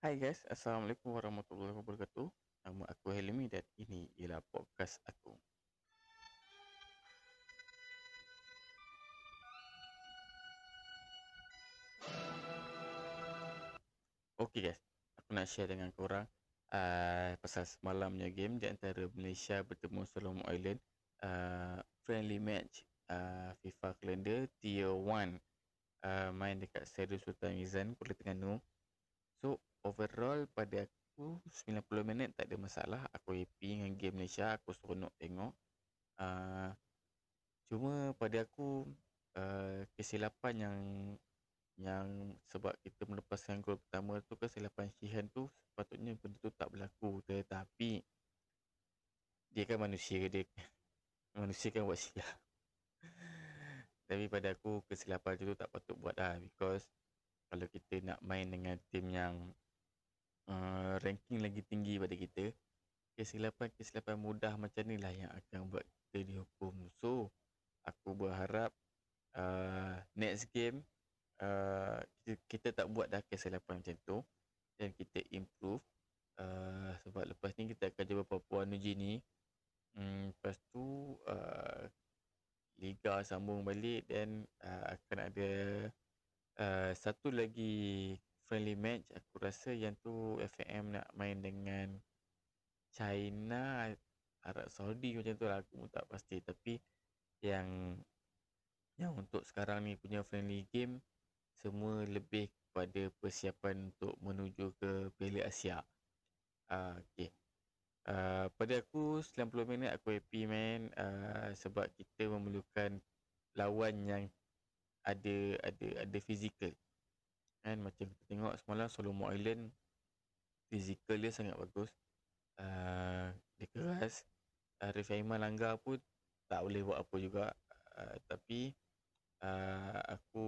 Hai guys, Assalamualaikum warahmatullahi wabarakatuh. Nama aku Helmi dan ini ialah podcast aku. Okay guys, aku nak share dengan korang uh, pasal semalamnya game di antara Malaysia bertemu Solomon Island uh, friendly match uh, FIFA Calendar Tier 1 uh, main dekat Seru Sultan Mizan Kuala Terengganu. So overall pada aku 90 minit tak ada masalah. Aku happy dengan game Malaysia, aku seronok tengok. Uh, cuma pada aku uh, kesilapan yang yang sebab kita melepaskan gol pertama tu kesilapan Shihan tu sepatutnya benda tu tak berlaku tetapi dia kan manusia dia manusia kan buat silap tapi pada aku kesilapan tu tak patut buat lah because kalau kita nak main dengan tim yang uh, ranking lagi tinggi pada kita kesilapan-kesilapan mudah macam ni lah yang akan buat kita dihukum. So aku berharap uh, next game uh, kita, kita tak buat dah kesilapan macam tu dan kita improve. Uh, sebab lepas ni kita akan jumpa Papua Guinea. Hmm, lepas tu uh, Liga sambung balik dan uh, akan ada uh, satu lagi friendly match aku rasa yang tu FAM nak main dengan China Arab Saudi macam tu lah aku pun tak pasti tapi yang yang untuk sekarang ni punya friendly game semua lebih kepada persiapan untuk menuju ke Piala Asia. Uh, okay. Uh, pada aku 90 minit aku happy man uh, sebab kita memerlukan lawan yang ada ada ada fizikal. Kan macam kita tengok semalam Solomon Island fizikal dia sangat bagus. Uh, dia keras. Arif Aiman langgar pun tak boleh buat apa juga. Uh, tapi uh, aku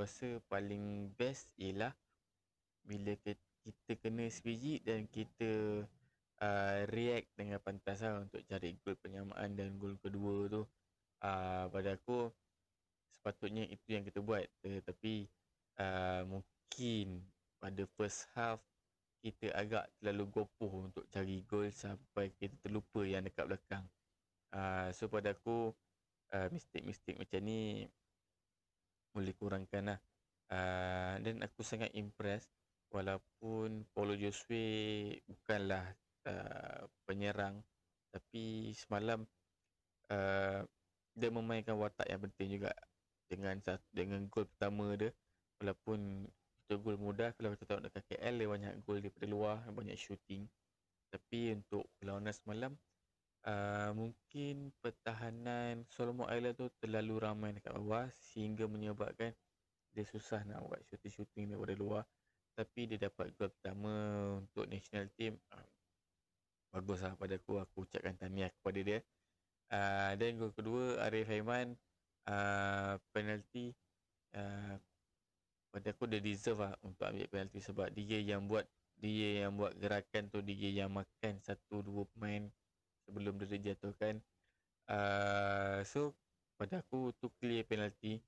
rasa paling best ialah bila kita kena SPG dan kita uh, react dengan pantas lah untuk cari gol penyamaan dan gol kedua tu uh, pada aku sepatutnya itu yang kita buat tetapi uh, mungkin pada first half kita agak terlalu gopoh untuk cari gol sampai kita terlupa yang dekat belakang uh, so pada aku uh, mistake-mistake macam ni boleh kurangkan lah. Uh, dan aku sangat impress walaupun Paulo Josue bukanlah uh, penyerang tapi semalam uh, dia memainkan watak yang penting juga dengan dengan gol pertama dia walaupun itu gol mudah. Kalau kita tengok dekat KL dia banyak gol daripada luar banyak shooting. Tapi untuk perlawanan semalam uh, mungkin pertahanan Solomon Island tu terlalu ramai dekat bawah sehingga menyebabkan dia susah nak buat shooting-shooting daripada luar. Tapi dia dapat gol pertama untuk national team. Uh, bagus lah pada aku. Aku ucapkan tahniah kepada dia. Uh, dan gol kedua Arif Haiman uh, penalti uh, pada aku dia deserve lah untuk ambil penalti sebab dia yang buat dia yang buat gerakan tu dia yang makan satu dua pemain sebelum dia dijatuhkan. Uh, so pada aku tu clear penalty.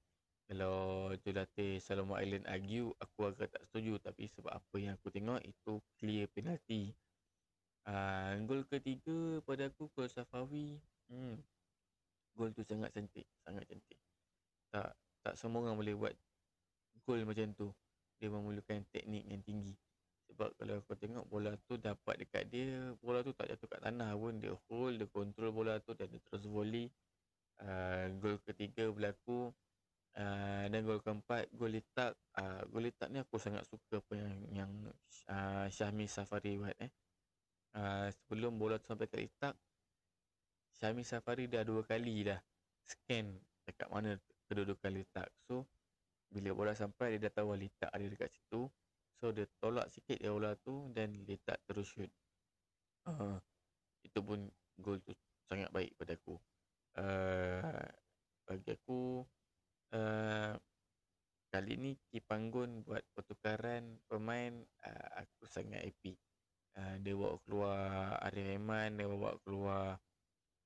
Kalau Jolate Salomon Island argue, aku agak tak setuju. Tapi sebab apa yang aku tengok, itu clear penalty. Uh, gol ketiga pada aku, gol Safawi. Hmm. Gol tu sangat cantik. Sangat cantik. Tak tak semua orang boleh buat gol macam tu. Dia memerlukan teknik yang tinggi. Sebab kalau kau tengok bola tu dapat dekat dia, bola tu tak jatuh kat tanah pun. Dia hold, dia control bola tu dan dia terus volley. Uh, gol ketiga berlaku. Uh, dan gol keempat, gol litak. Uh, gol litak ni aku sangat suka apa yang, yang uh, Syahmi Safari buat. Eh. Uh, sebelum bola tu sampai ke litak, Syahmi Safari dah dua kali dah scan dekat mana kedudukan litak. So, bila bola sampai, dia dah tahu litak ada dekat situ. So dia tolak sikit dia bola tu dan letak terus shoot. Uh, itu pun gol tu sangat baik pada aku. Uh, bagi aku uh, kali ni Kipanggun buat pertukaran pemain uh, aku sangat happy. Uh, dia bawa keluar Arif Aiman, dia bawa keluar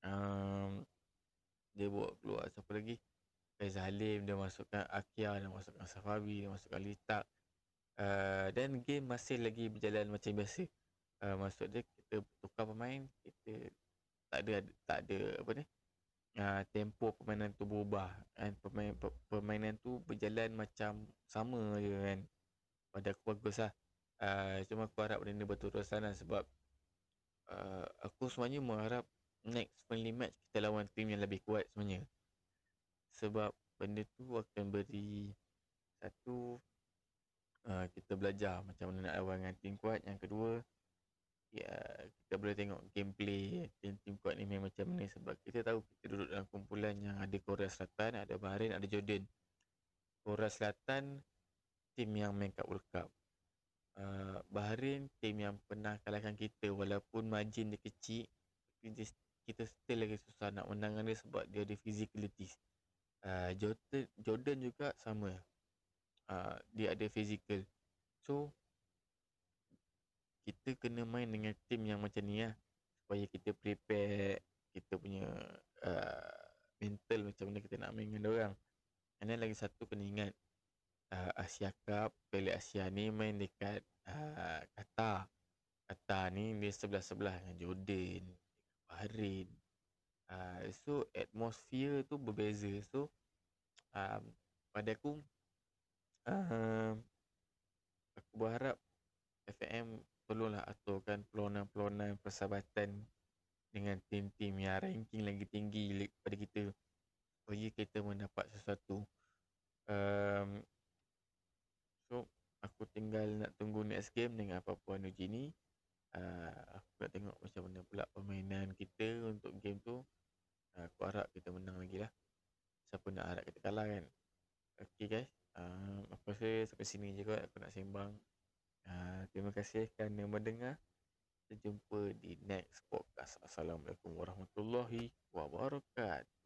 um, dia bawa keluar siapa lagi? Faizal Halim, dia masukkan Akia, dia masukkan Safawi, dia masukkan Litak. Uh, dan game masih lagi berjalan macam biasa. Uh, maksud dia kita tukar pemain kita tak ada tak ada apa ni uh, tempo permainan tu berubah. Kan pemain permainan tu berjalan macam sama je kan. Pada aku bagus lah. Uh, cuma aku harap benda ni berterusan lah sebab uh, aku sebenarnya mengharap next friendly match kita lawan team yang lebih kuat sebenarnya sebab benda tu akan beri satu uh, kita belajar macam mana nak lawan dengan team kuat yang kedua ya kita boleh tengok gameplay team-team kuat ni memang macam ni sebab kita tahu kita duduk dalam kumpulan yang ada Korea Selatan, ada Bahrain, ada Jordan. Korea Selatan tim yang main kat World Cup. Uh, Bahrain tim yang pernah kalahkan kita walaupun margin dia kecil kita still lagi susah nak menang dia sebab dia ada physicalities. Uh, Jordan, Jordan juga sama. Uh, dia ada physical. So kita kena main dengan team yang macam ni lah supaya kita prepare kita punya uh, mental macam mana kita nak main dengan orang. And then lagi satu kena ingat uh, Asia Cup, Piala Asia ni main dekat uh, Qatar. Qatar ni dia sebelah-sebelah dengan Jordan, Bahrain. Uh, so atmosphere tu berbeza. So um, pada aku uh, aku berharap FAM tolonglah aturkan peluang-peluang persahabatan dengan tim-tim yang ranking lagi tinggi daripada kita. Supaya kita mendapat sesuatu. Um, so aku tinggal nak tunggu next game dengan apa-apa New Genie uh, aku nak tengok macam mana pula permainan kita untuk game tu uh, aku harap kita menang lagi lah siapa nak harap kita kalah kan ok guys uh, aku rasa sampai sini je kot aku nak sembang Uh, terima kasih kerana mendengar. Kita jumpa di next podcast. Assalamualaikum warahmatullahi wabarakatuh.